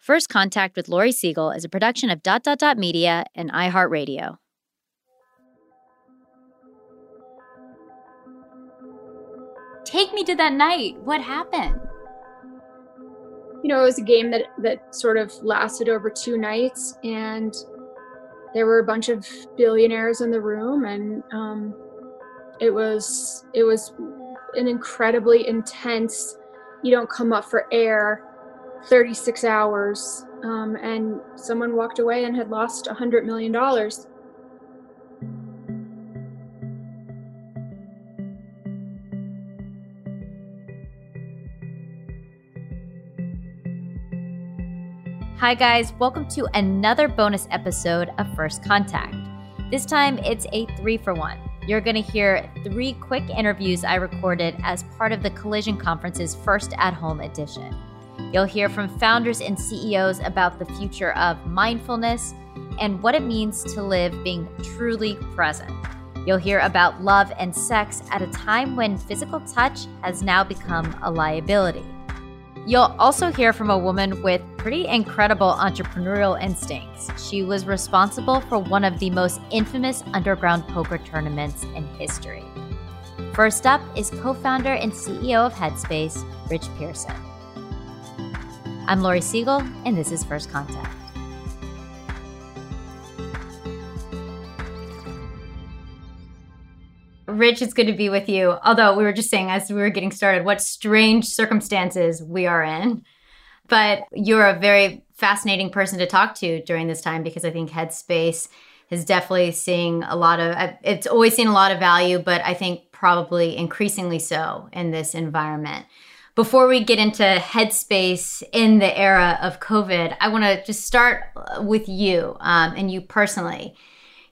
First Contact with Laurie Siegel is a production of Dot Dot Dot Media and iHeartRadio. Take me to that night. What happened? You know, it was a game that that sort of lasted over two nights, and there were a bunch of billionaires in the room, and um, it was it was an incredibly intense. You don't come up for air 36 hours um, and someone walked away and had lost $100 million. Hi, guys. Welcome to another bonus episode of First Contact. This time it's a three for one. You're going to hear three quick interviews I recorded as part of the Collision Conference's first at home edition. You'll hear from founders and CEOs about the future of mindfulness and what it means to live being truly present. You'll hear about love and sex at a time when physical touch has now become a liability. You'll also hear from a woman with pretty incredible entrepreneurial instincts. She was responsible for one of the most infamous underground poker tournaments in history. First up is co founder and CEO of Headspace, Rich Pierson. I'm Laurie Siegel, and this is First Contact. Rich, it's good to be with you. Although we were just saying as we were getting started, what strange circumstances we are in. But you're a very fascinating person to talk to during this time because I think Headspace is definitely seeing a lot of, it's always seen a lot of value, but I think probably increasingly so in this environment before we get into headspace in the era of COVID, I want to just start with you um, and you personally.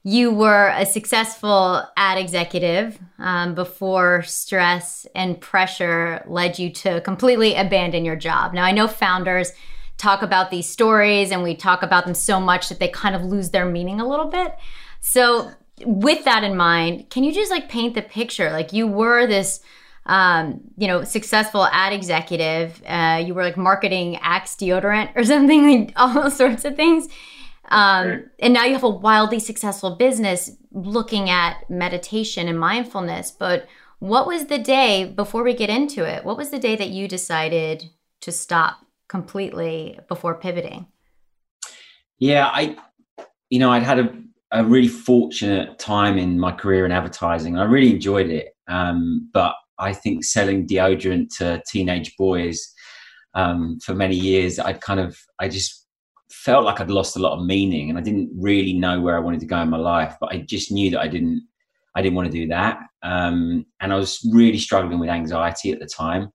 You were a successful ad executive um, before stress and pressure led you to completely abandon your job. Now, I know founders talk about these stories and we talk about them so much that they kind of lose their meaning a little bit. So, with that in mind, can you just like paint the picture? Like, you were this um, you know, successful ad executive. Uh, you were like marketing Axe deodorant or something, like all sorts of things. Um, and now you have a wildly successful business looking at meditation and mindfulness. But what was the day before we get into it? What was the day that you decided to stop completely before pivoting? Yeah, I, you know, I'd had a, a really fortunate time in my career in advertising. I really enjoyed it. Um, but I think selling deodorant to teenage boys um, for many years, I kind of, I just felt like I'd lost a lot of meaning, and I didn't really know where I wanted to go in my life. But I just knew that I didn't, I didn't want to do that, um, and I was really struggling with anxiety at the time.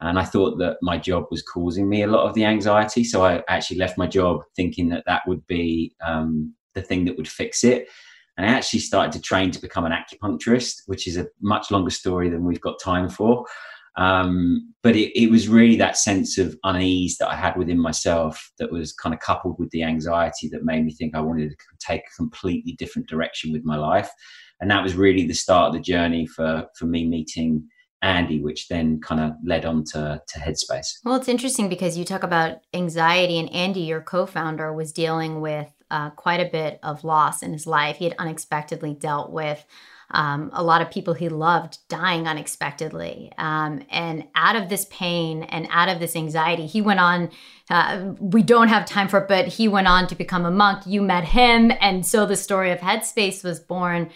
And I thought that my job was causing me a lot of the anxiety. So I actually left my job thinking that that would be um, the thing that would fix it and I actually started to train to become an acupuncturist, which is a much longer story than we've got time for. Um, but it, it was really that sense of unease that I had within myself that was kind of coupled with the anxiety that made me think I wanted to take a completely different direction with my life. And that was really the start of the journey for, for me meeting Andy, which then kind of led on to, to Headspace. Well, it's interesting because you talk about anxiety, and Andy, your co founder, was dealing with uh, quite a bit of loss in his life. He had unexpectedly dealt with um, a lot of people he loved dying unexpectedly. Um, and out of this pain and out of this anxiety, he went on. Uh, we don't have time for it, but he went on to become a monk. You met him. And so the story of Headspace was born.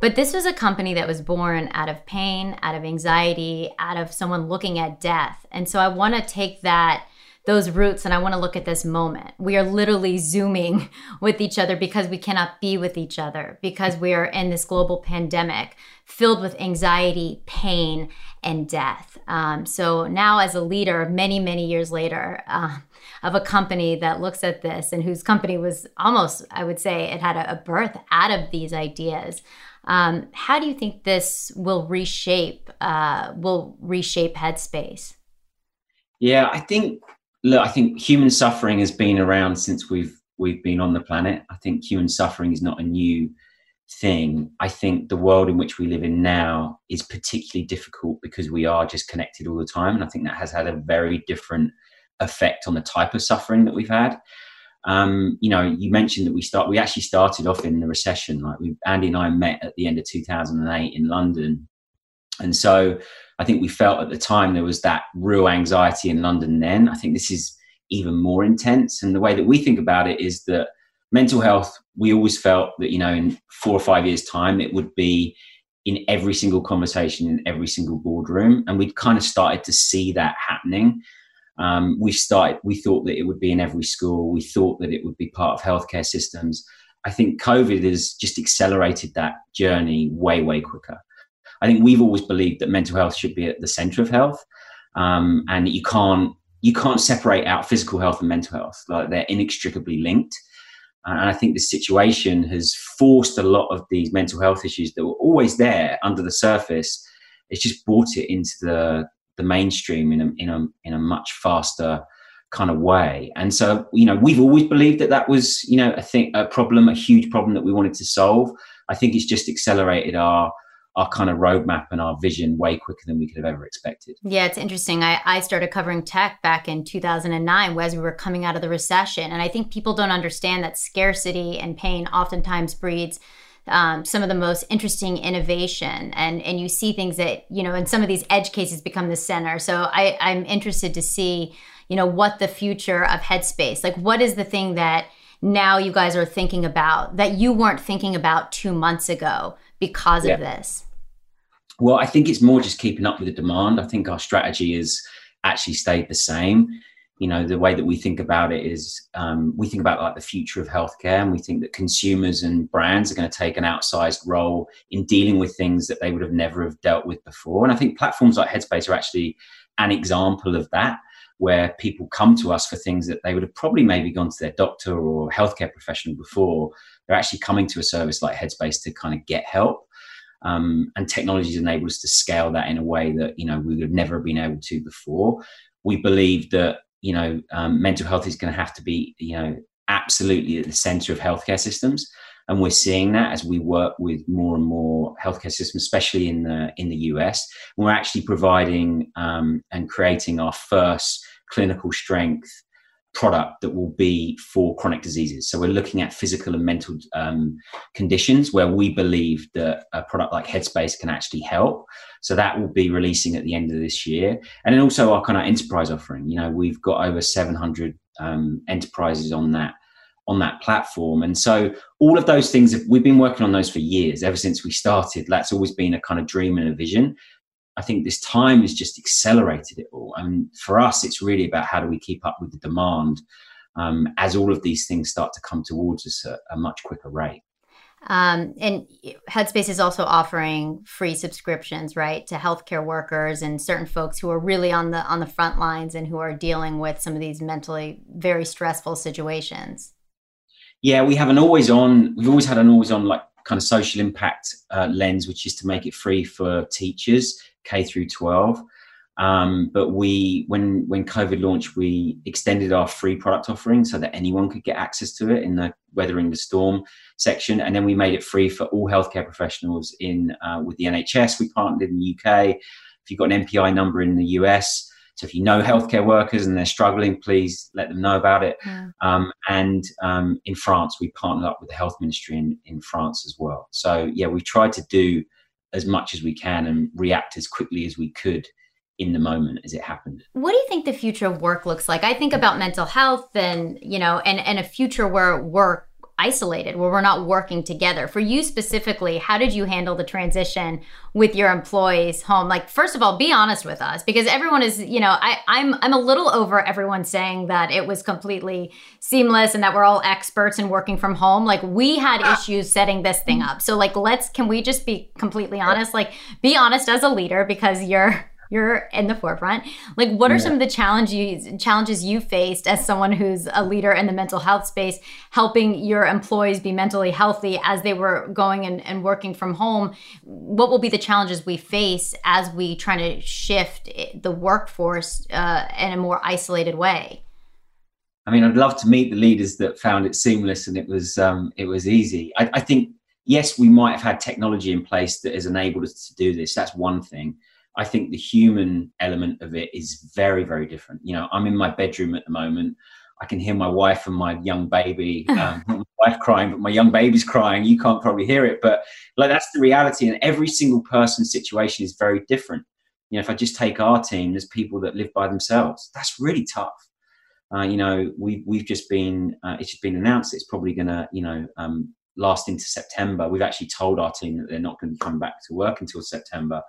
But this was a company that was born out of pain, out of anxiety, out of someone looking at death. And so I want to take that those roots and I want to look at this moment. We are literally zooming with each other because we cannot be with each other because we are in this global pandemic filled with anxiety, pain, and death. Um, so now, as a leader, many, many years later, uh, of a company that looks at this and whose company was almost, I would say, it had a, a birth out of these ideas. Um, how do you think this will reshape uh, will reshape Headspace? Yeah, I think look, I think human suffering has been around since we've we've been on the planet. I think human suffering is not a new thing. I think the world in which we live in now is particularly difficult because we are just connected all the time, and I think that has had a very different effect on the type of suffering that we've had. Um, you know, you mentioned that we start. We actually started off in the recession. Like we, Andy and I met at the end of 2008 in London, and so I think we felt at the time there was that real anxiety in London. Then I think this is even more intense. And the way that we think about it is that mental health. We always felt that you know, in four or five years' time, it would be in every single conversation in every single boardroom, and we'd kind of started to see that happening. Um, we started, we thought that it would be in every school. We thought that it would be part of healthcare systems. I think COVID has just accelerated that journey way, way quicker. I think we've always believed that mental health should be at the center of health, um, and you can't you can't separate out physical health and mental health. Like they're inextricably linked. And I think this situation has forced a lot of these mental health issues that were always there under the surface. It's just brought it into the the mainstream in a, in a, in a much faster kind of way. And so, you know, we've always believed that that was, you know, a thing, a problem, a huge problem that we wanted to solve. I think it's just accelerated our our kind of roadmap and our vision way quicker than we could have ever expected. Yeah, it's interesting. I, I started covering tech back in 2009 as we were coming out of the recession. And I think people don't understand that scarcity and pain oftentimes breeds um, some of the most interesting innovation and and you see things that you know in some of these edge cases become the center so i i'm interested to see you know what the future of headspace like what is the thing that now you guys are thinking about that you weren't thinking about two months ago because yeah. of this well i think it's more just keeping up with the demand. I think our strategy has actually stayed the same. You know the way that we think about it is um, we think about like the future of healthcare and we think that consumers and brands are going to take an outsized role in dealing with things that they would have never have dealt with before. And i think platforms like headspace are actually an example of that where people come to us for things that they would have probably maybe gone to their doctor or healthcare professional before. They're actually coming to a service like headspace to kind of get help um, and technologies enable us to scale that in a way that you know we would have never been able to before we believe that you know, um, mental health is going to have to be, you know, absolutely at the center of healthcare systems. And we're seeing that as we work with more and more healthcare systems, especially in the in the US. And we're actually providing um, and creating our first clinical strength product that will be for chronic diseases. So we're looking at physical and mental um, conditions where we believe that a product like Headspace can actually help. So that will be releasing at the end of this year. And then also our kind of enterprise offering. You know, we've got over 700 um, enterprises on that on that platform. And so all of those things, we've been working on those for years, ever since we started. That's always been a kind of dream and a vision. I think this time has just accelerated it all. And for us, it's really about how do we keep up with the demand um, as all of these things start to come towards us at a much quicker rate. Um, and Headspace is also offering free subscriptions, right, to healthcare workers and certain folks who are really on the on the front lines and who are dealing with some of these mentally very stressful situations. Yeah, we have an always on. We've always had an always on like kind of social impact uh, lens, which is to make it free for teachers K through 12. Um, but we, when when COVID launched, we extended our free product offering so that anyone could get access to it in the weathering the storm section, and then we made it free for all healthcare professionals in uh, with the NHS. We partnered in the UK. If you've got an NPI number in the US, so if you know healthcare workers and they're struggling, please let them know about it. Yeah. Um, and um, in France, we partnered up with the health ministry in, in France as well. So yeah, we tried to do as much as we can and react as quickly as we could in the moment as it happened. What do you think the future of work looks like? I think about mental health and, you know, and, and a future where work isolated where we're not working together. For you specifically how did you handle the transition with your employees home? Like first of all be honest with us because everyone is you know I, i'm i'm a little over everyone saying that it was completely seamless and that we're all experts in working from home. Like we had ah. issues setting this thing mm-hmm. up. So like let's can we just be completely honest? Like be honest as a leader because you're you're in the forefront. Like, what are yeah. some of the challenges challenges you faced as someone who's a leader in the mental health space, helping your employees be mentally healthy as they were going and, and working from home? What will be the challenges we face as we try to shift the workforce uh, in a more isolated way? I mean, I'd love to meet the leaders that found it seamless and it was um, it was easy. I, I think yes, we might have had technology in place that has enabled us to do this. That's one thing I think the human element of it is very, very different. You know, I'm in my bedroom at the moment. I can hear my wife and my young baby, um, not my wife crying, but my young baby's crying. You can't probably hear it, but like that's the reality. And every single person's situation is very different. You know, if I just take our team, there's people that live by themselves. That's really tough. Uh, you know, we we've just been uh, it's just been announced it's probably going to you know um, last into September. We've actually told our team that they're not going to come back to work until September.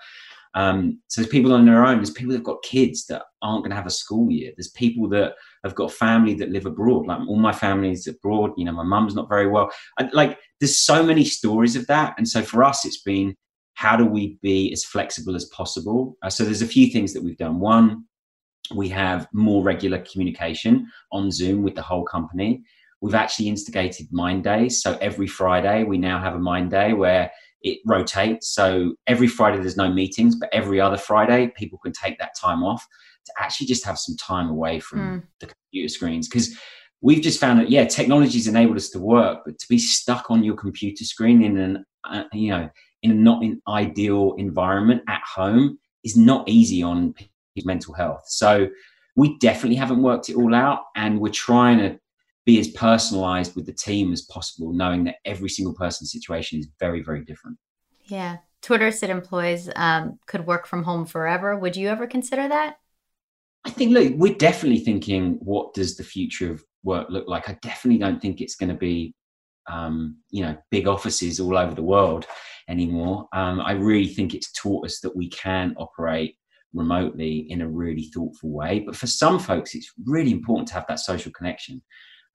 Um, so there's people on their own. There's people that've got kids that aren't going to have a school year. There's people that have got family that live abroad. Like all my family's abroad. You know, my mum's not very well. I, like there's so many stories of that. And so for us, it's been how do we be as flexible as possible? Uh, so there's a few things that we've done. One, we have more regular communication on Zoom with the whole company. We've actually instigated mind days. So every Friday, we now have a mind day where it rotates. So every Friday there's no meetings, but every other Friday people can take that time off to actually just have some time away from mm. the computer screens. Because we've just found that yeah, technology's enabled us to work, but to be stuck on your computer screen in an uh, you know in a not an ideal environment at home is not easy on mental health. So we definitely haven't worked it all out, and we're trying to be as personalized with the team as possible, knowing that every single person's situation is very, very different. Yeah. Twitter said employees um, could work from home forever. Would you ever consider that? I think, look, we're definitely thinking, what does the future of work look like? I definitely don't think it's going to be, um, you know, big offices all over the world anymore. Um, I really think it's taught us that we can operate remotely in a really thoughtful way. But for some folks, it's really important to have that social connection.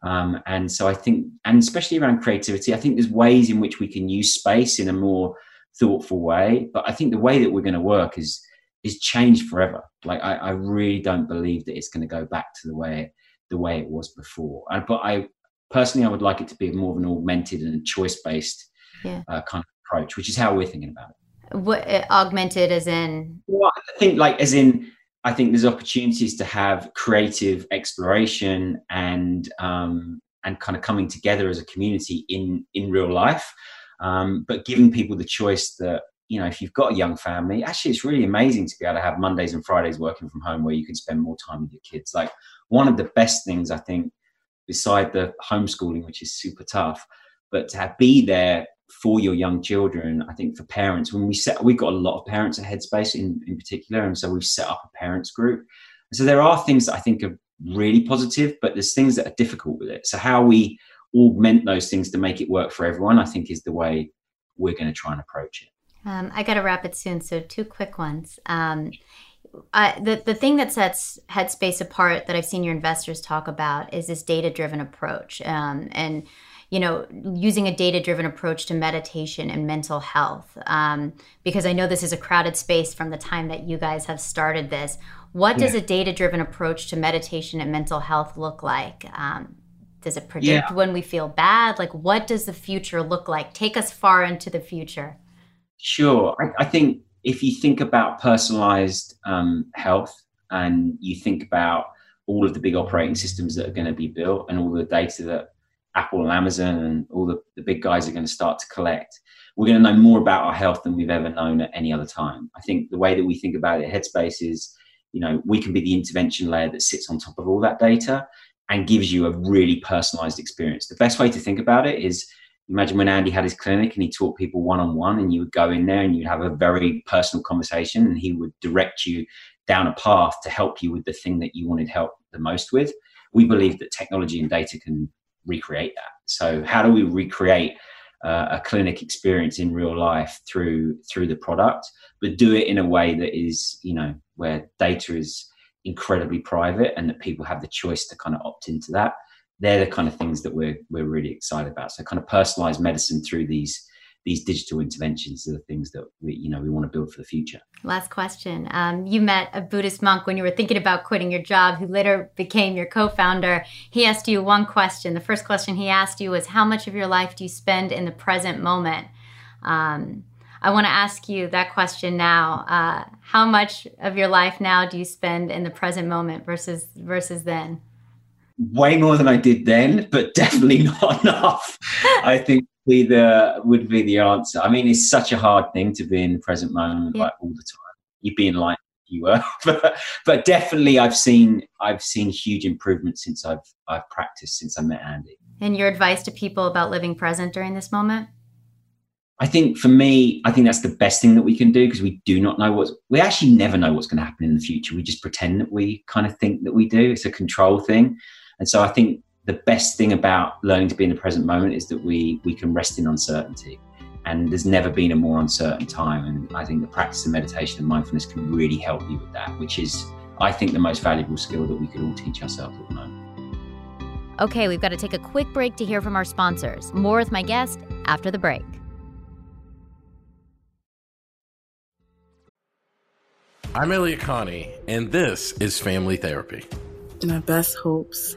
Um, and so I think, and especially around creativity, I think there's ways in which we can use space in a more thoughtful way. But I think the way that we're going to work is is changed forever. Like I, I really don't believe that it's going to go back to the way the way it was before. And, but I personally, I would like it to be more of an augmented and choice based yeah. uh, kind of approach, which is how we're thinking about it. What uh, augmented as in? Well, I think like as in I think there's opportunities to have creative exploration and um, and kind of coming together as a community in in real life, um, but giving people the choice that you know if you've got a young family, actually it's really amazing to be able to have Mondays and Fridays working from home where you can spend more time with your kids. Like one of the best things I think, beside the homeschooling, which is super tough, but to be there for your young children, I think for parents, when we set, we've got a lot of parents at Headspace in, in particular, and so we've set up a parents group. So there are things that I think are really positive, but there's things that are difficult with it. So how we augment those things to make it work for everyone, I think, is the way we're going to try and approach it. Um, I got to wrap it soon, so two quick ones. Um, the the thing that sets Headspace apart that I've seen your investors talk about is this data driven approach, um, and you know, using a data driven approach to meditation and mental health. Um, because I know this is a crowded space from the time that you guys have started this. What does yeah. a data driven approach to meditation and mental health look like? Um, does it predict yeah. when we feel bad? Like, what does the future look like? Take us far into the future. Sure. I, I think if you think about personalized um, health and you think about all of the big operating systems that are going to be built and all the data that Apple and Amazon and all the, the big guys are going to start to collect, we're going to know more about our health than we've ever known at any other time. I think the way that we think about it, Headspace is, you know, we can be the intervention layer that sits on top of all that data and gives you a really personalized experience. The best way to think about it is imagine when Andy had his clinic and he taught people one on one, and you would go in there and you'd have a very personal conversation, and he would direct you down a path to help you with the thing that you wanted help the most with. We believe that technology and data can recreate that. So, how do we recreate uh, a clinic experience in real life through through the product, but do it in a way that is, you know, where data is incredibly private and that people have the choice to kind of opt into that they're the kind of things that we're we're really excited about. So kind of personalized medicine through these these digital interventions are the things that we you know we want to build for the future. Last question: um, You met a Buddhist monk when you were thinking about quitting your job, who later became your co-founder. He asked you one question. The first question he asked you was, "How much of your life do you spend in the present moment?" Um, I want to ask you that question now. Uh, how much of your life now do you spend in the present moment versus versus then? way more than I did then, but definitely not enough. I think be the uh, would be the answer. I mean, it's such a hard thing to be in the present moment yeah. like all the time. You'd be in line you were, but, but definitely I've seen I've seen huge improvements since I've I've practiced since I met Andy. And your advice to people about living present during this moment? I think for me, I think that's the best thing that we can do because we do not know what's, we actually never know what's going to happen in the future. We just pretend that we kind of think that we do. It's a control thing. And so I think the best thing about learning to be in the present moment is that we we can rest in uncertainty. And there's never been a more uncertain time. And I think the practice of meditation and mindfulness can really help you with that, which is, I think, the most valuable skill that we could all teach ourselves at the moment. Okay, we've got to take a quick break to hear from our sponsors. More with my guest after the break. I'm Elliott Connie, and this is Family Therapy. My best hopes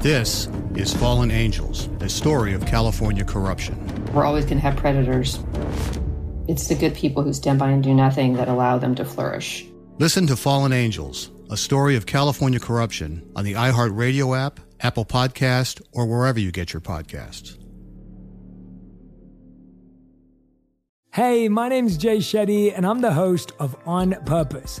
This is Fallen Angels, a story of California corruption. We're always going to have predators. It's the good people who stand by and do nothing that allow them to flourish. Listen to Fallen Angels, a story of California corruption on the iHeartRadio app, Apple Podcast, or wherever you get your podcasts. Hey, my name's Jay Shetty, and I'm the host of On Purpose.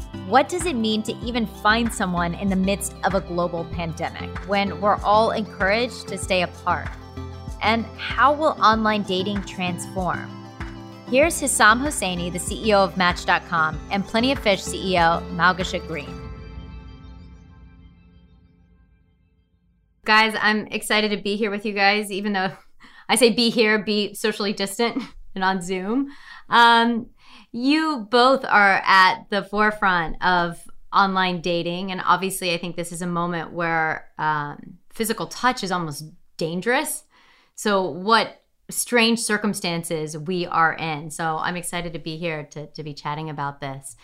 What does it mean to even find someone in the midst of a global pandemic when we're all encouraged to stay apart? And how will online dating transform? Here's Hesam Hosseini, the CEO of Match.com, and Plenty of Fish CEO Malgosia Green. Guys, I'm excited to be here with you guys, even though I say be here, be socially distant and on Zoom. Um, you both are at the forefront of online dating. And obviously, I think this is a moment where um, physical touch is almost dangerous. So, what strange circumstances we are in. So, I'm excited to be here to, to be chatting about this.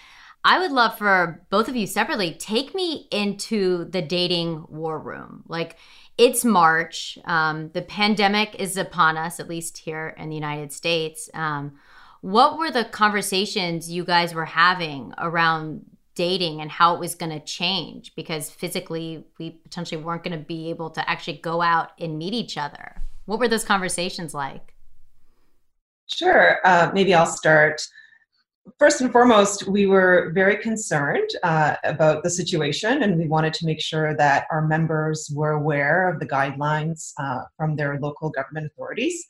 I would love for both of you separately take me into the dating war room. Like, it's March. Um, the pandemic is upon us, at least here in the United States. Um, what were the conversations you guys were having around dating and how it was going to change? Because physically, we potentially weren't going to be able to actually go out and meet each other. What were those conversations like? Sure. Uh, maybe I'll start. First and foremost, we were very concerned uh, about the situation, and we wanted to make sure that our members were aware of the guidelines uh, from their local government authorities.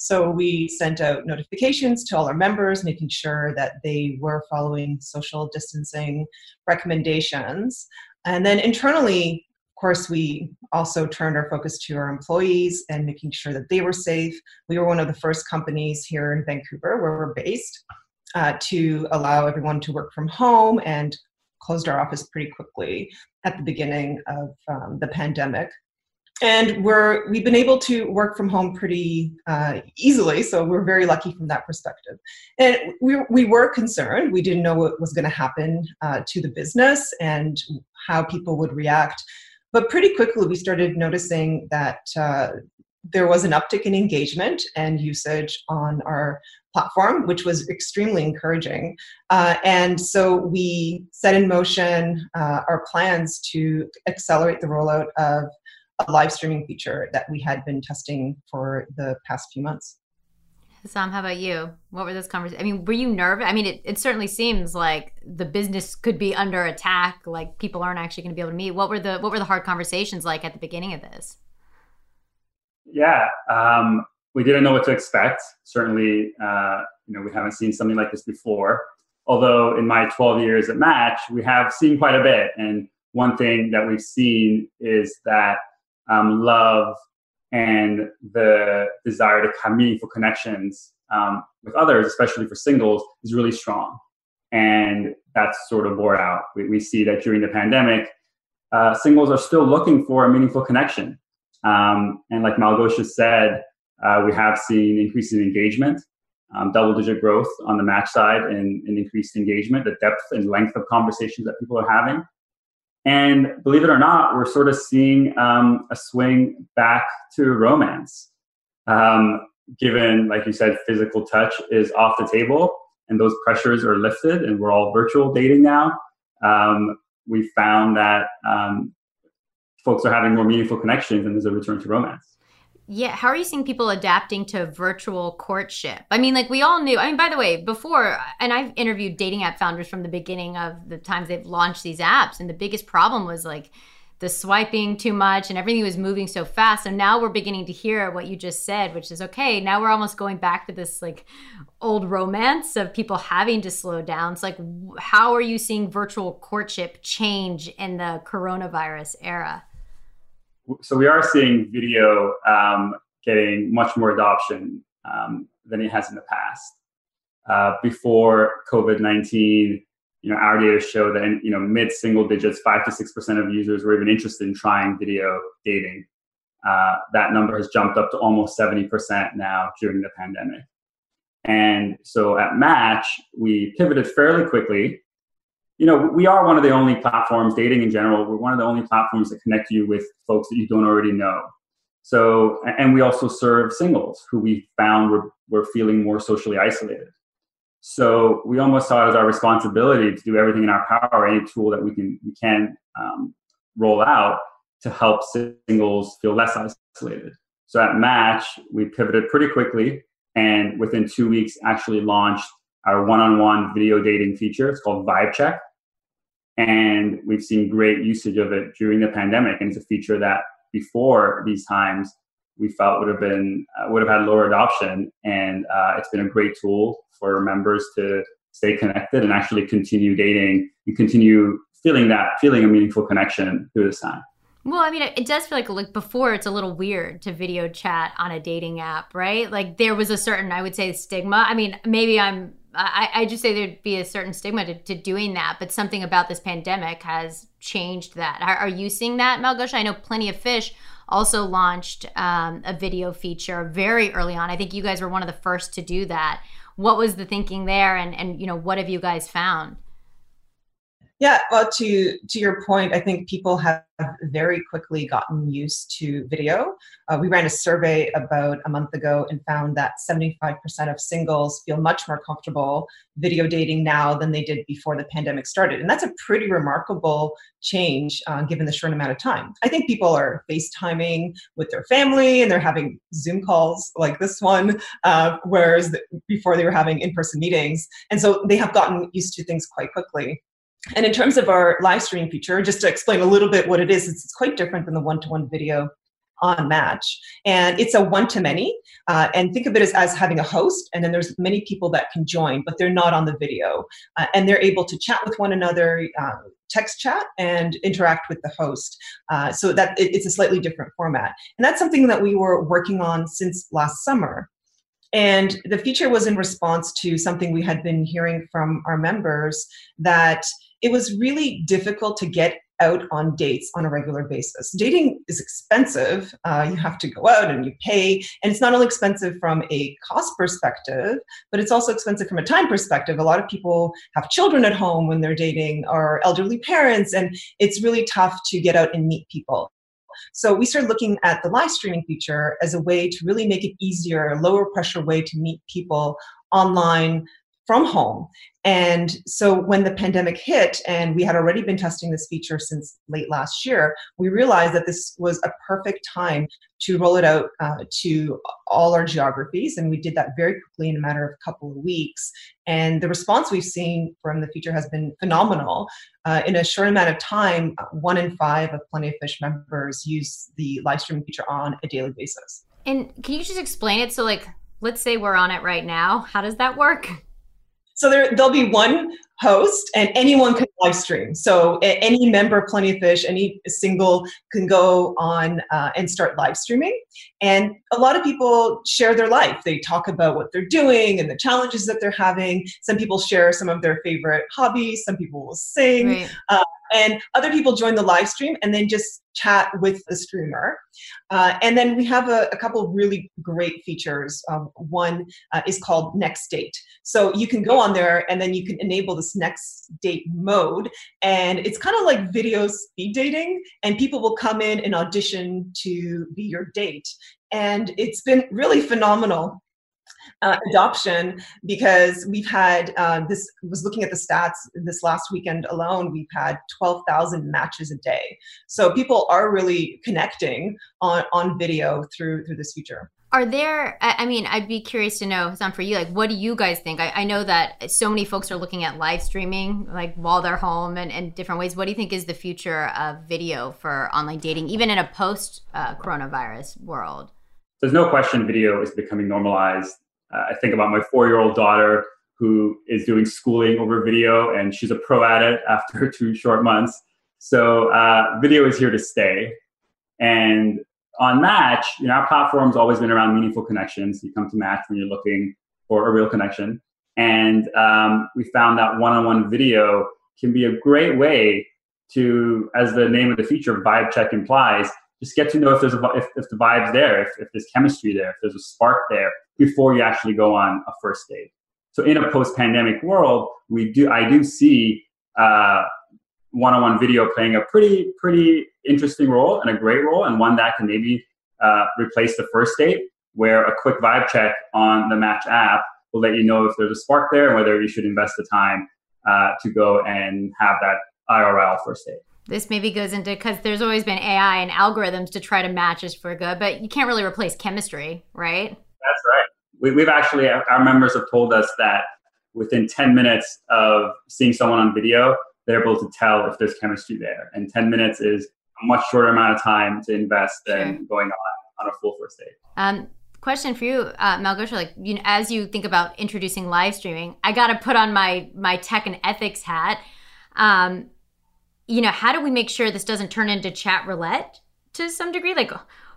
So we sent out notifications to all our members, making sure that they were following social distancing recommendations. And then internally, of course, we also turned our focus to our employees and making sure that they were safe. We were one of the first companies here in Vancouver, where we're based, uh, to allow everyone to work from home and closed our office pretty quickly at the beginning of um, the pandemic and we're we've been able to work from home pretty uh, easily so we're very lucky from that perspective. And we, we were concerned. We didn't know what was going to happen uh, to the business and how people would react. But pretty quickly we started noticing that uh, there was an uptick in engagement and usage on our platform, which was extremely encouraging. Uh, and so we set in motion uh, our plans to accelerate the rollout of a live streaming feature that we had been testing for the past few months. Sam, how about you? What were those conversations? I mean, were you nervous? I mean, it, it certainly seems like the business could be under attack. Like people aren't actually going to be able to meet. What were the what were the hard conversations like at the beginning of this? Yeah, um, we didn't know what to expect. Certainly, uh, you know, we haven't seen something like this before. Although in my 12 years at Match, we have seen quite a bit. And one thing that we've seen is that um, love and the desire to have meaningful connections um, with others, especially for singles, is really strong. And that's sort of bore out. We, we see that during the pandemic, uh, singles are still looking for a meaningful connection. Um, and like Malgosia said, uh, we have seen increasing engagement, um, double digit growth on the match side and, and increased engagement, the depth and length of conversations that people are having. And believe it or not, we're sort of seeing um, a swing back to romance. Um, given, like you said, physical touch is off the table and those pressures are lifted, and we're all virtual dating now. Um, we found that um, folks are having more meaningful connections, and there's a return to romance yeah how are you seeing people adapting to virtual courtship? I mean like we all knew i mean by the way before and i've interviewed dating app founders from the beginning of the times they've launched these apps and the biggest problem was like the swiping too much and everything was moving so fast. So now we're beginning to hear what you just said which is okay now we're almost going back to this like old romance of people having to slow down. It's like how are you seeing virtual courtship change in the coronavirus era so we are seeing video um, getting much more adoption um, than it has in the past. Uh, before COVID 19, you know, our data show that you know mid single digits, five to six percent of users were even interested in trying video dating. Uh, that number has jumped up to almost seventy percent now during the pandemic. And so at Match, we pivoted fairly quickly. You know, we are one of the only platforms, dating in general, we're one of the only platforms that connect you with folks that you don't already know. So, and we also serve singles who we found were, were feeling more socially isolated. So we almost saw it as our responsibility to do everything in our power, any tool that we can we can um, roll out to help singles feel less isolated. So at Match, we pivoted pretty quickly, and within two weeks, actually launched our one-on-one video dating feature. It's called Vibe Check, and we've seen great usage of it during the pandemic. And it's a feature that before these times we felt would have been uh, would have had lower adoption, and uh, it's been a great tool for members to stay connected and actually continue dating and continue feeling that feeling a meaningful connection through this time. Well, I mean, it does feel like like before it's a little weird to video chat on a dating app, right? Like there was a certain, I would say, stigma. I mean, maybe I'm, I, I just say there'd be a certain stigma to, to doing that, but something about this pandemic has changed that. Are, are you seeing that, Malgosia? I know Plenty of Fish also launched um, a video feature very early on. I think you guys were one of the first to do that. What was the thinking there, and and you know what have you guys found? Yeah, well, to to your point, I think people have very quickly gotten used to video. Uh, we ran a survey about a month ago and found that 75% of singles feel much more comfortable video dating now than they did before the pandemic started, and that's a pretty remarkable change uh, given the short amount of time. I think people are FaceTiming with their family and they're having Zoom calls like this one, uh, whereas the, before they were having in-person meetings, and so they have gotten used to things quite quickly. And in terms of our live streaming feature, just to explain a little bit what it is, it's, quite different than the one-to-one video on Match. And it's a one-to-many. Uh, and think of it as, as having a host, and then there's many people that can join, but they're not on the video. Uh, and they're able to chat with one another, uh, text chat, and interact with the host. Uh, so that it, it's a slightly different format. And that's something that we were working on since last summer. And the feature was in response to something we had been hearing from our members that it was really difficult to get out on dates on a regular basis. Dating is expensive. Uh, you have to go out and you pay. And it's not only expensive from a cost perspective, but it's also expensive from a time perspective. A lot of people have children at home when they're dating or elderly parents, and it's really tough to get out and meet people. So we started looking at the live streaming feature as a way to really make it easier, a lower pressure way to meet people online from home. And so when the pandemic hit, and we had already been testing this feature since late last year, we realized that this was a perfect time to roll it out uh, to all our geographies. And we did that very quickly in a matter of a couple of weeks. And the response we've seen from the feature has been phenomenal. Uh, in a short amount of time, one in five of Plenty of Fish members use the live streaming feature on a daily basis. And can you just explain it? So, like, let's say we're on it right now. How does that work? So there, there'll be one host, and anyone can live stream. So any member of Plenty of Fish, any single can go on uh, and start live streaming. And a lot of people share their life. They talk about what they're doing and the challenges that they're having. Some people share some of their favorite hobbies. Some people will sing. Right. Uh, and other people join the live stream and then just chat with the streamer. Uh, and then we have a, a couple really great features. Um, one uh, is called Next Date. So you can go on there and then you can enable Next Date mode. And it's kind of like video speed dating, and people will come in and audition to be your date. And it's been really phenomenal uh, adoption because we've had uh, this was looking at the stats this last weekend alone we've had 12,000 matches a day so people are really connecting on on video through through this feature are there i mean i'd be curious to know Hesam, for you like what do you guys think I, I, know that so many folks are looking at live streaming like while they're home and, and different ways what do you think is the future of video for online dating even in a post uh, coronavirus world there's no question video is becoming normalized uh, I think about my four year old daughter who is doing schooling over video, and she's a pro at it after two short months. So uh, video is here to stay. And on Match, you know, our platform's always been around meaningful connections. You come to Match when you're looking for a real connection. And um, we found that one-on-one video can be a great way to, as the name of the feature, vibe check implies, just get to know if there's a if, if the vibe's there, if, if there's chemistry there, if there's a spark there before you actually go on a first date. So in a post-pandemic world, we do I do see uh, one-on-one video playing a pretty pretty interesting role and a great role, and one that can maybe uh, replace the first date, where a quick vibe check on the Match app will let you know if there's a spark there and whether you should invest the time uh, to go and have that IRL first date. This maybe goes into because there's always been AI and algorithms to try to match us for good, but you can't really replace chemistry, right? That's right. We, we've actually, our members have told us that within 10 minutes of seeing someone on video, they're able to tell if there's chemistry there. And 10 minutes is a much shorter amount of time to invest than sure. going on on a full first date. Um, question for you, uh, Malgosia. Like, you know, as you think about introducing live streaming, I got to put on my my tech and ethics hat. Um, you know, how do we make sure this doesn't turn into Chatroulette to some degree? Like,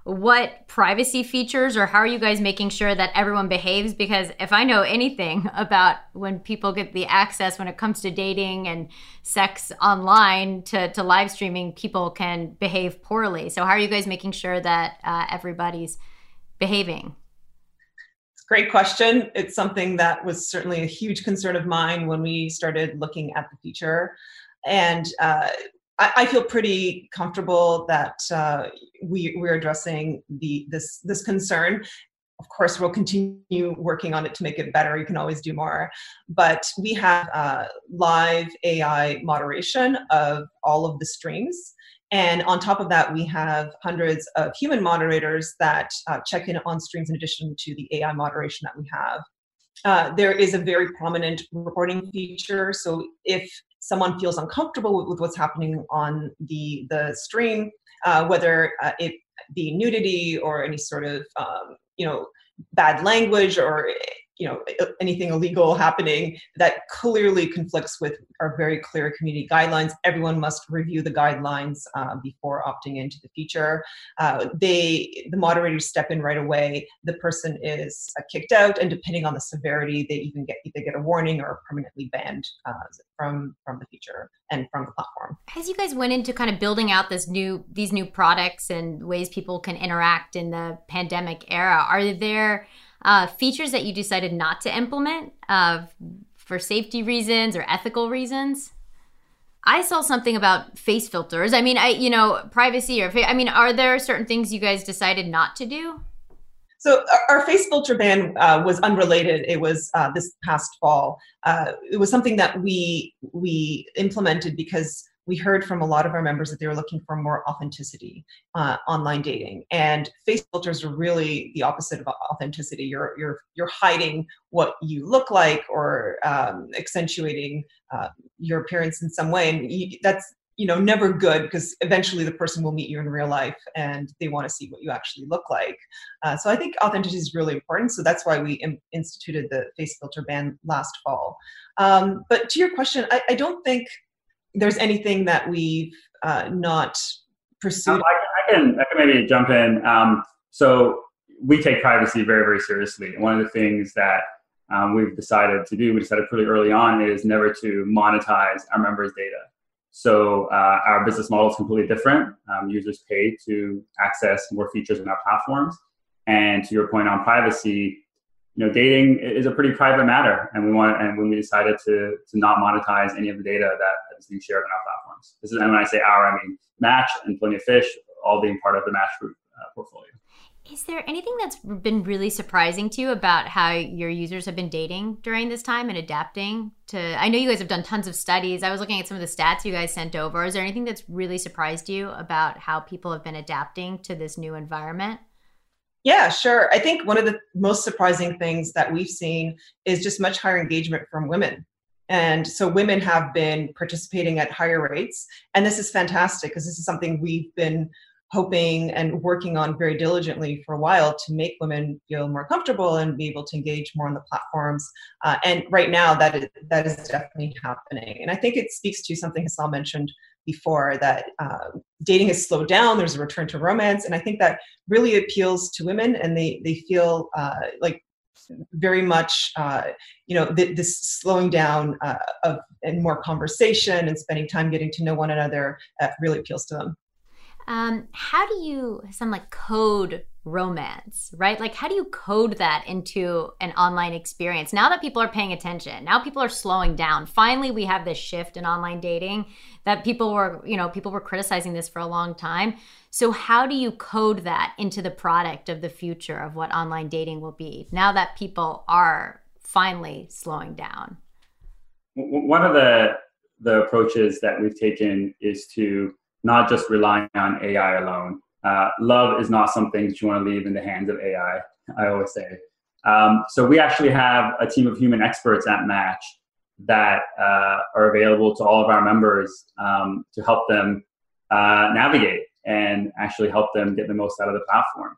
what privacy features or how are you guys making sure that everyone behaves? Because if I know anything about when people get the access when it comes to dating and sex online to, to live streaming, people can behave poorly. So, how are you guys making sure that uh, everybody's behaving? Great question. It's something that was certainly a huge concern of mine when we started looking at the feature and uh, I, I, feel pretty comfortable that uh, we we're addressing the this this concern. Of course, we'll continue working on it to make it better. You can always do more, but we have uh, live AI moderation of all of the streams. And on top of that, we have hundreds of human moderators that uh, check in on streams in addition to the AI moderation that we have. Uh, there is a very prominent reporting feature. So if someone feels uncomfortable with, with what's happening on the the stream, uh, whether uh, it be nudity or any sort of um, you know bad language or you know anything illegal happening that clearly conflicts with our very clear community guidelines. Everyone must review the guidelines uh, before opting into the feature. Uh, they the moderators step in right away. The person is uh, kicked out and depending on the severity they even get they get a warning or permanently banned uh, from from the feature and from the platform. As you guys went into kind of building out this new these new products and ways people can interact in the pandemic era are there uh, features that you decided not to implement uh, for safety reasons or ethical reasons? I saw something about face filters. I mean, I you know privacy or I mean, are there certain things you guys decided not to do? So our face filter ban uh, was unrelated. It was uh, this past fall. Uh, it was something that we we implemented because we heard from a lot of our members that they were looking for more authenticity uh, online dating. And face filters are really the opposite of authenticity. You're you're you're hiding what you look like or um, accentuating uh, your appearance in some way. And you, that's you know never good because eventually the person will meet you in real life and they want to see what you actually look like. Uh, so i think authenticity is really important. So that's why we Im- instituted the face filter ban last fall. Um, but to your question I, I don't think there's anything that we've uh, not pursued. Um, I, I, can I can maybe jump in. Um, so we take privacy very very seriously. One of the things that um, we've decided to do, we decided pretty early on, is never to monetize our members' data. So uh, our business model is completely different. Um, users pay to access more features in our platforms. And to your point on privacy, you know, dating is a pretty private matter, and we want and when we decided to to not monetize any of the data that is being shared on our platforms. This is and when I say our, I mean Match and Plenty of Fish, all being part of the Match Group uh, portfolio. Is there anything that's been really surprising to you about how your users have been dating during this time and adapting to? I know you guys have done tons of studies. I was looking at some of the stats you guys sent over. Is there anything that's really surprised you about how people have been adapting to this new environment? Yeah, sure. I think one of the most surprising things that we've seen is just much higher engagement from women. And so women have been participating at higher rates. And this is fantastic because this is something we've been hoping and working on very diligently for a while to make women feel more comfortable and be able to engage more on the platforms. Uh, and right now, that is, that is definitely happening. And I think it speaks to something Hesam mentioned before that uh, dating has slowed down there's a return to romance and i think that really appeals to women and they they feel uh, like very much, uh, you know, th- this slowing down uh, of and more conversation and spending time getting to know one another really appeals to them. Um, how do you some like code romance, right? Like how do you code that into an online experience? Now that people are paying attention, now people are slowing down. Finally, we have this shift in online dating that people were, you know, people were criticizing this for a long time. So how do you code that into the product of the future of what online dating will be now that people are finally slowing down? One of the the approaches that we've taken is to not just relying on AI alone. Uh, love is not something that you want to leave in the hands of AI, I always say. Um, so we actually have a team of human experts at Match that uh, are available to all of our members um, to help them uh, navigate and actually help them get the most out of the platform.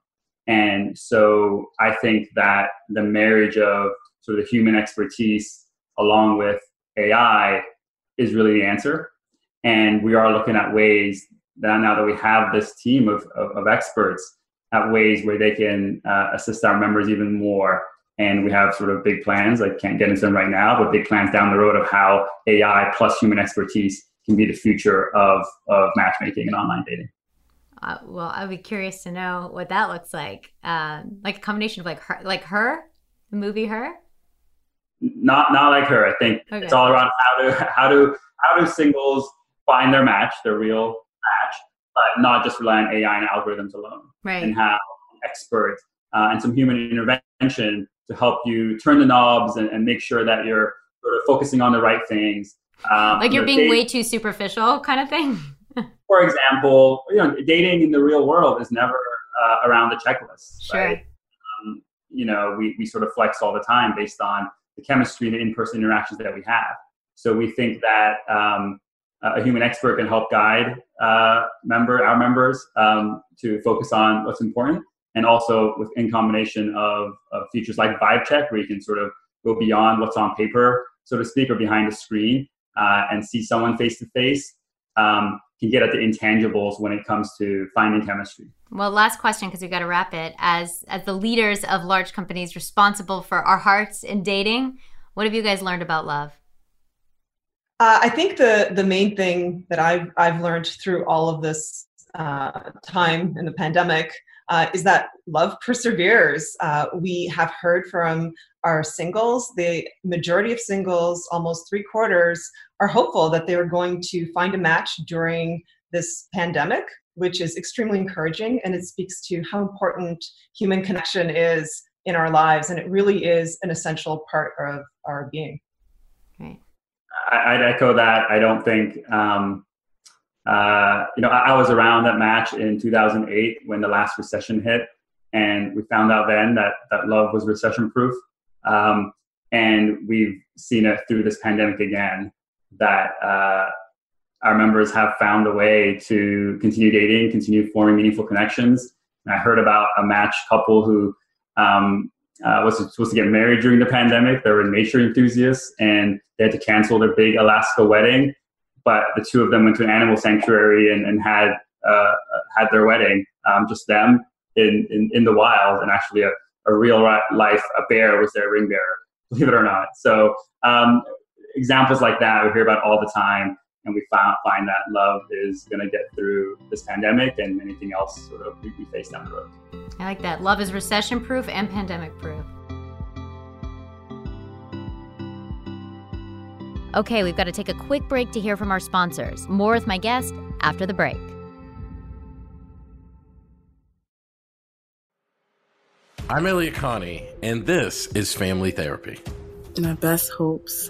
And so I think that the marriage of sort of the human expertise along with AI is really the answer. And we are looking at ways that now that we have this team of, of, of experts, at ways where they can uh, assist our members even more. And we have sort of big plans. I can't get into them right now, but big plans down the road of how AI plus human expertise can be the future of, of matchmaking and online dating. Uh, well, I'd be curious to know what that looks like. Um, like a combination of like her, like her, the movie Her. Not not like her. I think okay. it's all around how to how to how do singles find their match, their real match, but not just rely on AI and algorithms alone. Right. And have experts uh, and some human intervention to help you turn the knobs and, and, make sure that you're sort of focusing on the right things. Um, like you're being way too superficial, kind of thing. for example, you know, dating in the real world is never uh, around the checklist. Sure. Right? Um, you know, we, we sort of flex all the time based on the chemistry and the in-person interactions that we have. So we think that um, a human expert can help guide uh, member our members um, to focus on what's important, and also with in combination of, of features like Vibe Check, where you can sort of go beyond what's on paper, so to speak, or behind the screen, uh, and see someone face to face. Can get at the intangibles when it comes to finding chemistry. Well, last question because we've got to wrap it. As as the leaders of large companies responsible for our hearts in dating, what have you guys learned about love? Uh, I think the the main thing that I've I've learned through all of this uh, time in the pandemic uh, is that love perseveres. Uh, we have heard from our singles. The majority of singles, almost three quarters, are hopeful that they are going to find a match during this pandemic, which is extremely encouraging, and it speaks to how important human connection is in our lives, and it really is an essential part of our being. I, would echo that. I don't think, um, uh, you know, I, I, was around that match in 2008 when the last recession hit, and we found out then that that love was recession proof. Um, and we've seen it through this pandemic again that uh, our members have found a way to continue dating, continue forming meaningful connections. And I heard about a match couple who um, uh, was supposed to get married during the pandemic. They were nature enthusiasts and they had to cancel their big Alaska wedding. But the two of them went to an animal sanctuary and, and had uh, had their wedding, um, just them in, in, in, the wild. And actually, a, a real life, a bear was their ring bearer, believe it or not. So, um, examples like that we hear about all the time. And we found, find that love is going to get through this pandemic and anything else sort of we, we face down the road. I like that. Love is recession proof and pandemic proof. Okay, we've got to take a quick break to hear from our sponsors. More with my guest after the break. I'm Elliott Connie, and this is Family Therapy. My best hopes.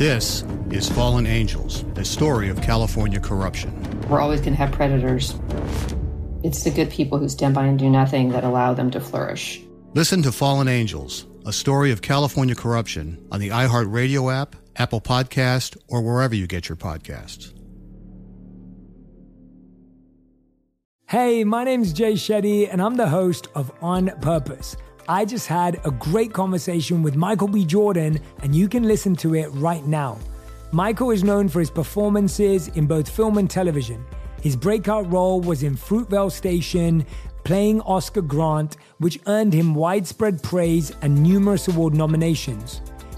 This is Fallen Angels, a story of California corruption. We're always going to have predators. It's the good people who stand by and do nothing that allow them to flourish. Listen to Fallen Angels, a story of California corruption on the iHeartRadio app, Apple Podcast, or wherever you get your podcasts. Hey, my name's Jay Shetty, and I'm the host of On Purpose. I just had a great conversation with Michael B. Jordan, and you can listen to it right now. Michael is known for his performances in both film and television. His breakout role was in Fruitvale Station, playing Oscar Grant, which earned him widespread praise and numerous award nominations.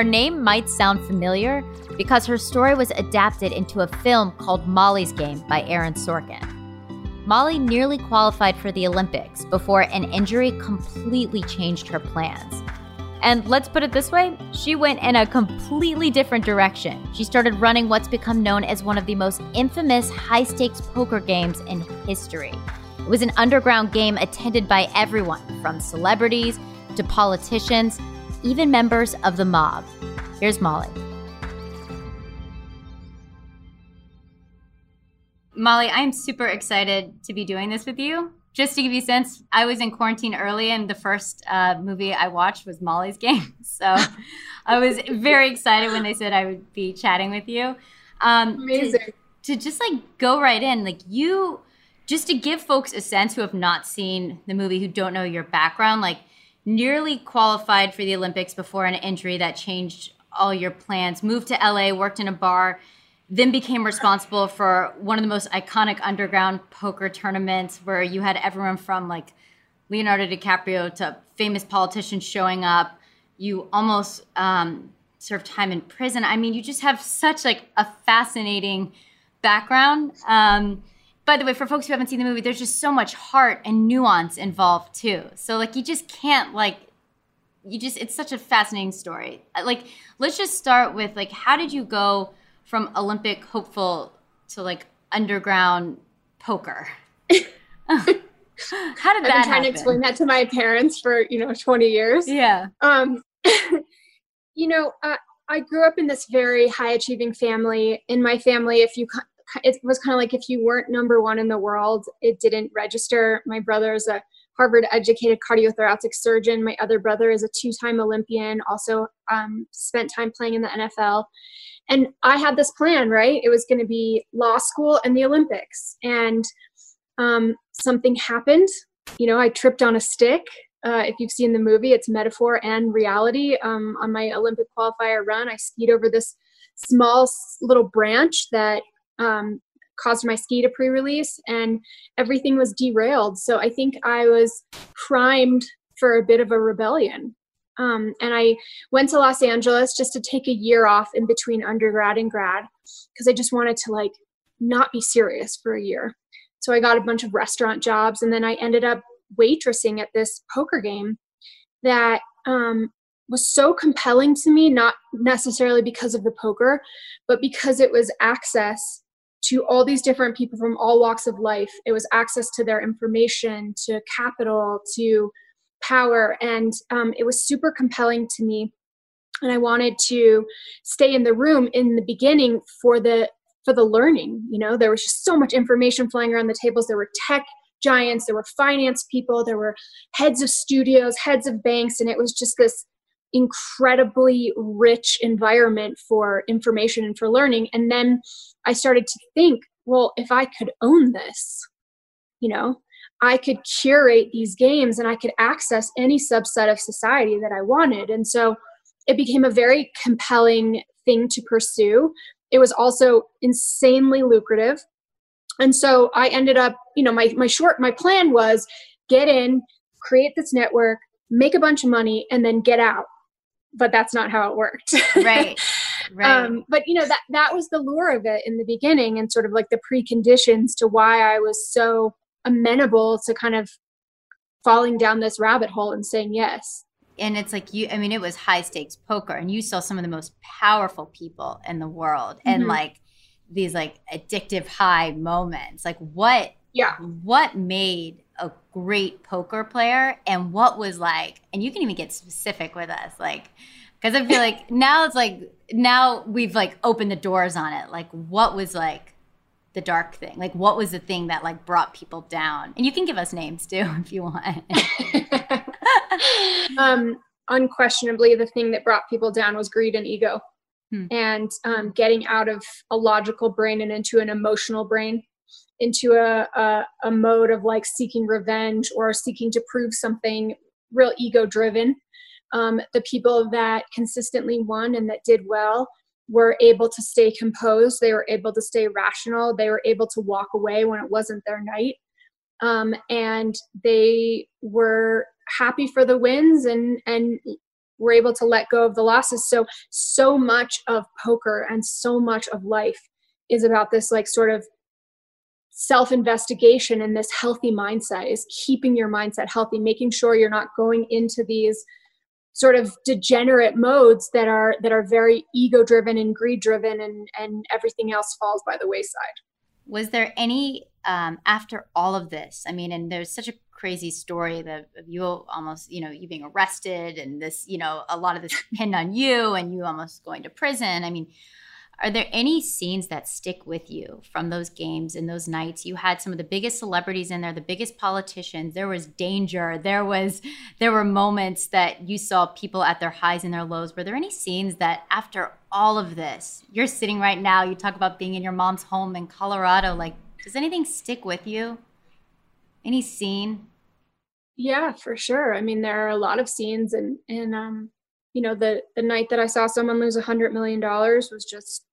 her name might sound familiar because her story was adapted into a film called Molly's Game by Aaron Sorkin. Molly nearly qualified for the Olympics before an injury completely changed her plans. And let's put it this way she went in a completely different direction. She started running what's become known as one of the most infamous high stakes poker games in history. It was an underground game attended by everyone, from celebrities to politicians, even members of the mob. Here's Molly. Molly, I'm super excited to be doing this with you. Just to give you a sense, I was in quarantine early, and the first uh, movie I watched was Molly's Game. So I was very excited when they said I would be chatting with you. Um, Amazing. To, to just like go right in, like you, just to give folks a sense who have not seen the movie, who don't know your background, like nearly qualified for the Olympics before an injury that changed all your plans, moved to LA, worked in a bar, then became responsible for one of the most iconic underground poker tournaments where you had everyone from like Leonardo DiCaprio to famous politicians showing up. You almost um, served time in prison. I mean, you just have such like a fascinating background. Um, by the way, for folks who haven't seen the movie, there's just so much heart and nuance involved too. So like you just can't like you just it's such a fascinating story. Like let's just start with like how did you go from Olympic hopeful to like underground poker? how did that be? I've been trying happen? to explain that to my parents for you know 20 years. Yeah. Um, you know, uh, I grew up in this very high achieving family. In my family, if you it was kind of like if you weren't number one in the world, it didn't register. My brother is a Harvard educated cardiothoracic surgeon. My other brother is a two time Olympian, also um, spent time playing in the NFL. And I had this plan, right? It was going to be law school and the Olympics. And um, something happened. You know, I tripped on a stick. Uh, if you've seen the movie, it's metaphor and reality. Um, on my Olympic qualifier run, I skied over this small little branch that um, caused my ski to pre-release and everything was derailed. So i think i was primed for a bit of a rebellion. Um, and i went to los angeles just to take a year off in between undergrad and grad because i just wanted to like not be serious for a year. So i got a bunch of restaurant jobs and then i ended up waitressing at this poker game that um, was so compelling to me, not necessarily because of the poker, but because it was access to all these different people from all walks of life. It was access to their information, to capital, to power. And um, it was super compelling to me. And I wanted to stay in the room in the beginning for the for the learning. You know, there was just so much information flying around the tables. There were tech giants, there were finance people, there were heads of studios, heads of banks, and it was just this incredibly rich environment for information and for learning. And then I started to think, well, if I could own this, you know, I could curate these games and I could access any subset of society that I wanted. And so it became a very compelling thing to pursue. It was also insanely lucrative. And so I ended up, you know, my, my short, my plan was get in, create this network, make a bunch of money, and then get out but that's not how it worked. right. Right. Um, but you know that that was the lure of it in the beginning, and sort of like the preconditions to why I was so amenable to kind of falling down this rabbit hole and saying yes. And it's like you, I mean, it was high stakes poker, and you saw some of the most powerful people in the world, mm-hmm. and like these like addictive high moments. Like what? Yeah. What made a great poker player and what was like and you can even get specific with us like because i feel like now it's like now we've like opened the doors on it. Like what was like the dark thing? Like what was the thing that like brought people down? And you can give us names too if you want. Um unquestionably the thing that brought people down was greed and ego. Hmm. and um, getting out of a logical brain and into an emotional brain into a, a, a mode of like seeking revenge or seeking to prove something real ego driven. Um, the people that consistently won and that did well were able to stay composed. They were able to stay rational. They were able to walk away when it wasn't their night. Um, and they were happy for the wins and and were able to let go of the losses. So so much of poker and so much of life is about this like sort of self investigation and this healthy mindset is keeping your mindset healthy, making sure you're not going into these sort of degenerate modes that are that are very ego driven and greed driven and and everything else falls by the wayside. Was there any um, after all of this? I mean and there's such a crazy story that you almost you know you being arrested and this you know a lot of this pinned on you and you almost going to prison. I mean are there any scenes that stick with you from those games and those nights? You had some of the biggest celebrities in there, the biggest politicians. There was danger. There was there were moments that you saw people at their highs and their lows. Were there any scenes that after all of this, you're sitting right now, you talk about being in your mom's home in Colorado, like does anything stick with you? Any scene? Yeah, for sure. I mean, there are a lot of scenes and and um you know the the night that I saw someone lose a hundred million dollars was just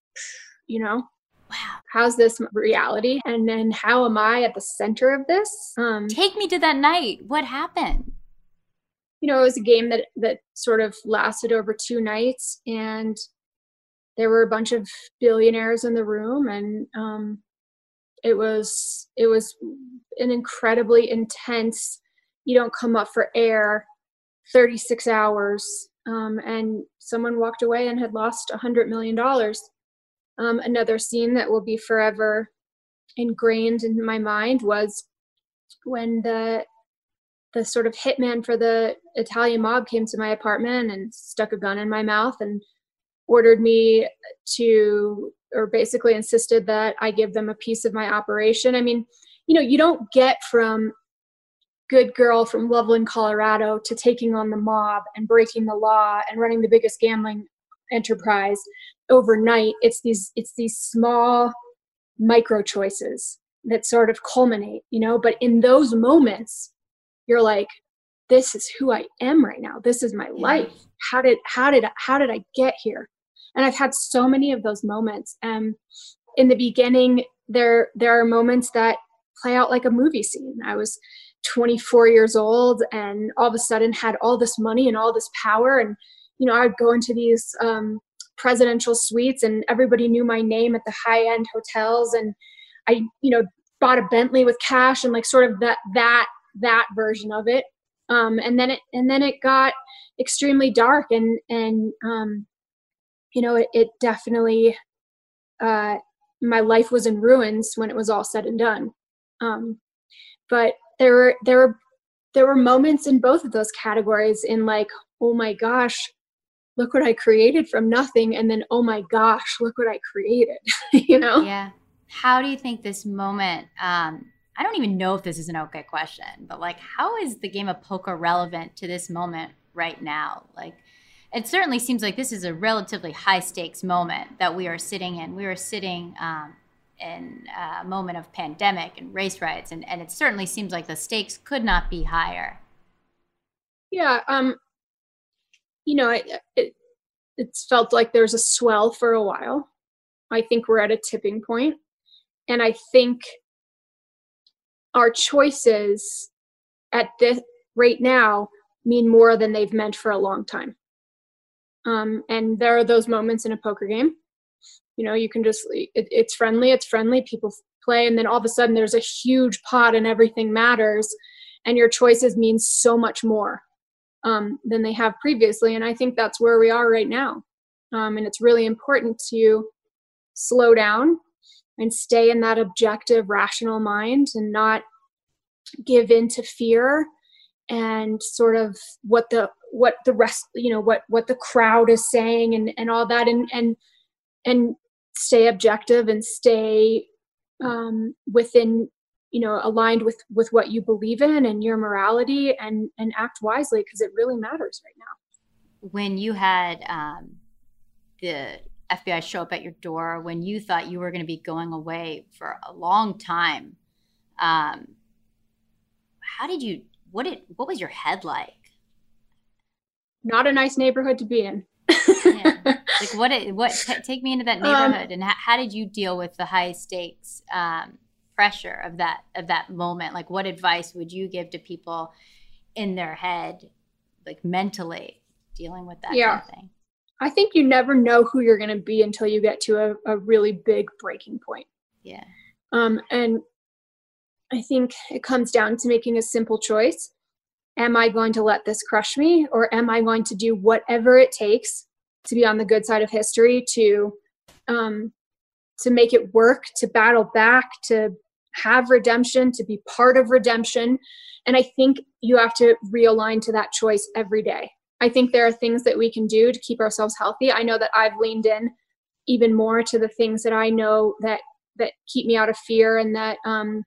you know? Wow. How's this reality? And then how am i at the center of this? Um take me to that night. What happened? you know it was a game that that sort of lasted over two nights and there were a bunch of billionaires in the room and um it was it was an incredibly intense you don't come up for air 36 hours um, and someone walked away and had lost a hundred million dollars um, another scene that will be forever ingrained in my mind was when the the sort of hitman for the Italian mob came to my apartment and stuck a gun in my mouth and ordered me to or basically insisted that I give them a piece of my operation. I mean, you know, you don't get from good girl from Loveland, Colorado to taking on the mob and breaking the law and running the biggest gambling enterprise overnight it's these it's these small micro choices that sort of culminate you know? But in those moments you're like this is who i am right now. This is my life. How did how did how did i get here? And i've had so many of those moments. And in the beginning there there are moments that play out like a movie scene. I was 24 years old and all of a sudden had all this money and all this power and you know i'd go into these um, presidential suites and everybody knew my name at the high end hotels. And i you know bought a bentley with cash and like sort of that that that version of it. Um, and then it and then it got extremely dark and and um, you know it, it definitely uh, my life was in ruins when it was all said and done. Um, but there were there were there were moments in both of those categories in like oh my gosh look what i created from nothing and then oh my gosh look what i created you know? Yeah. How do you think this moment um i don't even know if this is an okay question but like how is the game of poker relevant to this moment right now? Like it certainly seems like this is a relatively high stakes moment that we are sitting in. We are sitting um, in a moment of pandemic and race riots, and, and it certainly seems like the stakes could not be higher. Yeah, um, you know, it, it it's felt like there's a swell for a while. I think we're at a tipping point, and I think our choices at this right now mean more than they've meant for a long time. Um, and there are those moments in a poker game you know you can just it, it's friendly it's friendly people play and then all of a sudden there's a huge pot and everything matters and your choices mean so much more um, than they have previously and i think that's where we are right now. Um, and it's really important to slow down and stay in that objective rational mind and not give in to fear and sort of what the what the rest you know what what the crowd is saying and and all that and and and stay objective and stay um, within you know aligned with with what you believe in and your morality and and act wisely because it really matters right now when you had um, the fbi show up at your door when you thought you were going to be going away for a long time um, how did you what did what was your head like not a nice neighborhood to be in yeah. Like what? It, what? T- take me into that um, neighborhood, um, and how, how, did you deal with the high stakes um, pressure of that of that moment? Like, what advice would you give to people in their head, like mentally dealing with that yeah. kind of thing? I think you never know who you're going to be until you get to a, a really big breaking point. Yeah. Um, and I think it comes down to making a simple choice. Am I going to let this crush me, or am I going to do whatever it takes to be on the good side of history, to um, to make it work, to battle back, to have redemption, to be part of redemption. And I think you have to realign to that choice every day. I think there are things that we can do to keep ourselves healthy. I know that I've leaned in even more to the things that I know that that keep me out of fear and that um,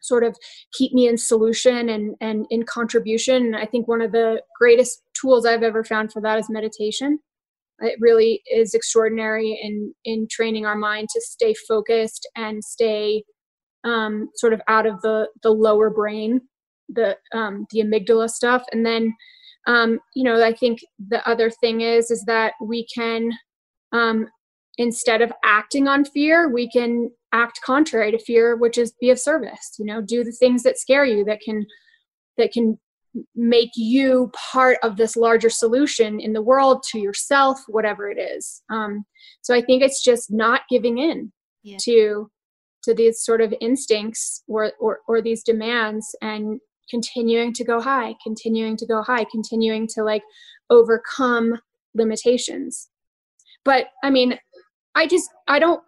sort of keep me in solution and and in contribution. And I think one of the greatest tools I've ever found for that is meditation it really is extraordinary in in training our mind to stay focused and stay um, sort of out of the the lower brain the um, the amygdala stuff and then um, you know i think the other thing is is that we can um, instead of acting on fear we can act contrary to fear which is be of service you know do the things that scare you that can that can make you part of this larger solution in the world to yourself whatever it is um, so i think it's just not giving in yeah. to to these sort of instincts or, or or these demands and continuing to go high continuing to go high continuing to like overcome limitations but i mean i just i don't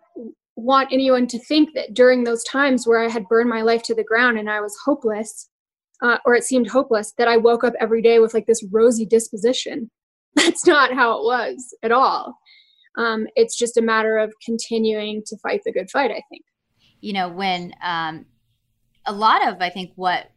want anyone to think that during those times where i had burned my life to the ground and i was hopeless uh, or it seemed hopeless that I woke up every day with like this rosy disposition. That's not how it was at all. Um, it's just a matter of continuing to fight the good fight, I think. You know, when um, a lot of, I think, what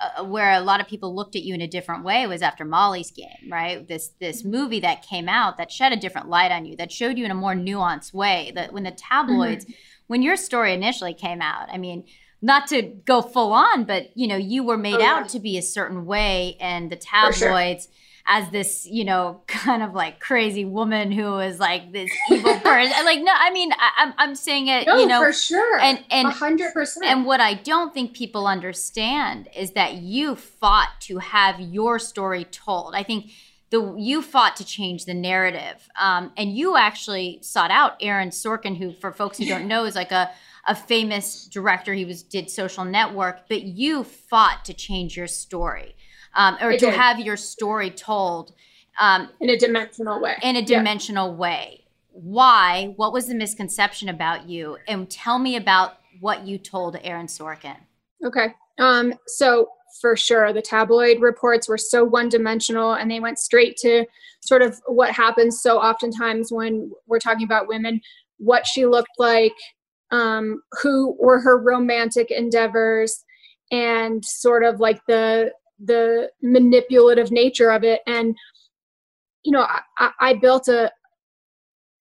uh, where a lot of people looked at you in a different way was after Molly's game, right? This this movie that came out that shed a different light on you, that showed you in a more nuanced way. That when the tabloids, mm-hmm. when your story initially came out, I mean, not to go full on, but you know, you were made oh, out to be a certain way, and the tabloids sure. As this, you know, kind of like crazy woman who is like this evil person. like, no, I mean, I, am I'm, I'm saying it, no, you know, for sure, and and hundred percent. And what I don't think people understand is that you fought to have your story told. I think the you fought to change the narrative, um, and you actually sought out Aaron Sorkin, who, for folks who don't know, is like a a famous director. He was did Social Network, but you fought to change your story, um, or I to did. have your story told um, in a dimensional way. In a Yeah. dimensional way. Why? What was the misconception about you? And tell me about what you told Aaron Sorkin. Okay. Um, so for sure, the tabloid reports were so one dimensional and they went straight to sort of what happens so oftentimes when we're talking about women, what she looked like, um, who were her romantic endeavors, and sort of like the the manipulative nature of it. And you know, I, I- built a,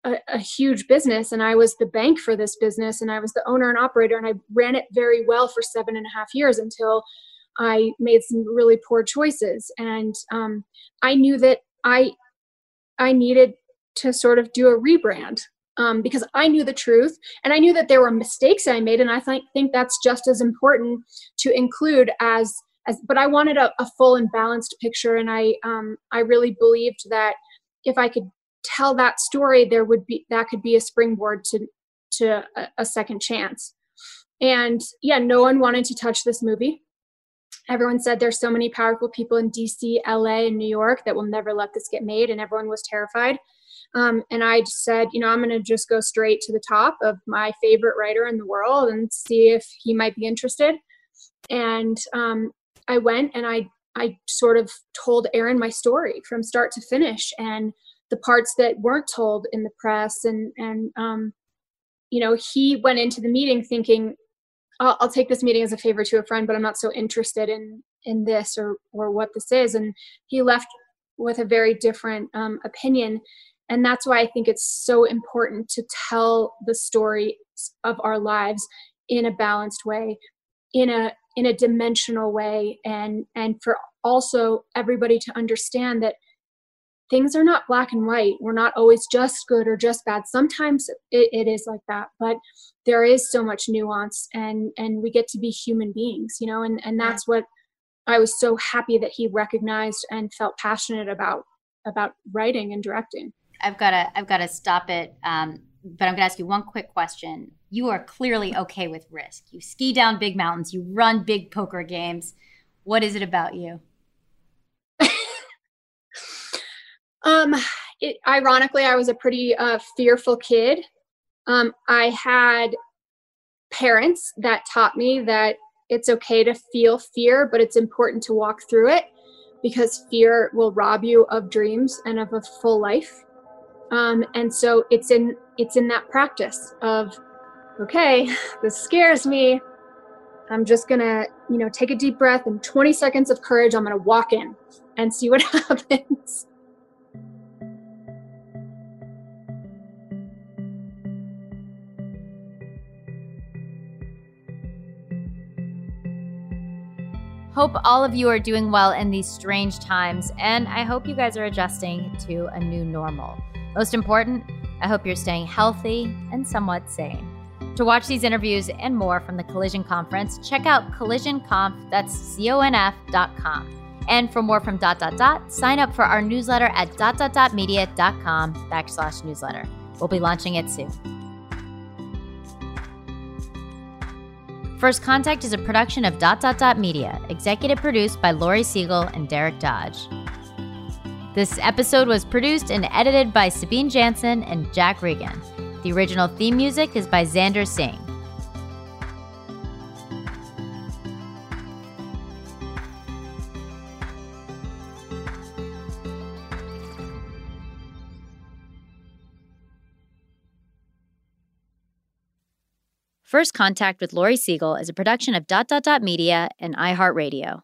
a a huge business and I was the bank for this business and I was the owner and operator and I ran it very well for seven and a half years until I made some really poor choices. And um, I knew that I I needed to sort of do a rebrand um, because I knew the truth and I knew that there were mistakes I made, and I think think that's just as important to include as as. But I wanted a, a full and balanced picture, and I um, I really believed that if I could tell that story, there would be that could be a springboard to to a, a second chance. And yeah, no one wanted to touch this movie everyone said there's so many powerful people in DC, LA, and New York that will never let this get made, and everyone was terrified. Um, and I just said, you know, I'm going to just go straight to the top of my favorite writer in the world and see if he might be interested. And um, I went and I I sort of told Aaron my story from start to finish and the parts that weren't told in the press and and um, you know he went into the meeting thinking I'll, I'll take this meeting as a favor to a friend, but I'm not so interested in in this or or what this is. And he left with a very different um, opinion, and that's why I think it's so important to tell the story of our lives in a balanced way, in a in a dimensional way, and and for also everybody to understand that things are not black and white. We're not always just good or just bad. Sometimes it, it is like that, but there is so much nuance and and we get to be human beings, you know, and, and that's what I was so happy that he recognized and felt passionate about about writing and directing. I've got to I've got to stop it. Um, but I'm going to ask you one quick question. You are clearly okay with risk. You ski down big mountains. You run big poker games. What is it about you? Um, it, ironically, I was a pretty uh, fearful kid. Um, I had parents that taught me that it's okay to feel fear, but it's important to walk through it because fear will rob you of dreams and of a full life. Um, and so it's in it's in that practice of, okay, this scares me. I'm just gonna, you know, take a deep breath and 20 seconds of courage. I'm gonna walk in and see what happens. Hope all of you are doing well in these strange times, and I hope you guys are adjusting to a new normal. Most important, I hope you're staying healthy and somewhat sane. To watch these interviews and more from the Collision Conference, check out collisionconf, that's C-O-N-F dot com. And for more from dot dot dot, sign up for our newsletter at dot dot dot media dot com backslash newsletter. We'll be launching it soon. First Contact is a production of Dot Dot Dot Media, executive produced by Lori Siegel and Derek Dodge. This episode was produced and edited by Sabine Jansen and Jack Regan. The original theme music is by Xander Singh. First Contact with Lori Siegel is a production of Dot Dot Dot Media and iHeartRadio.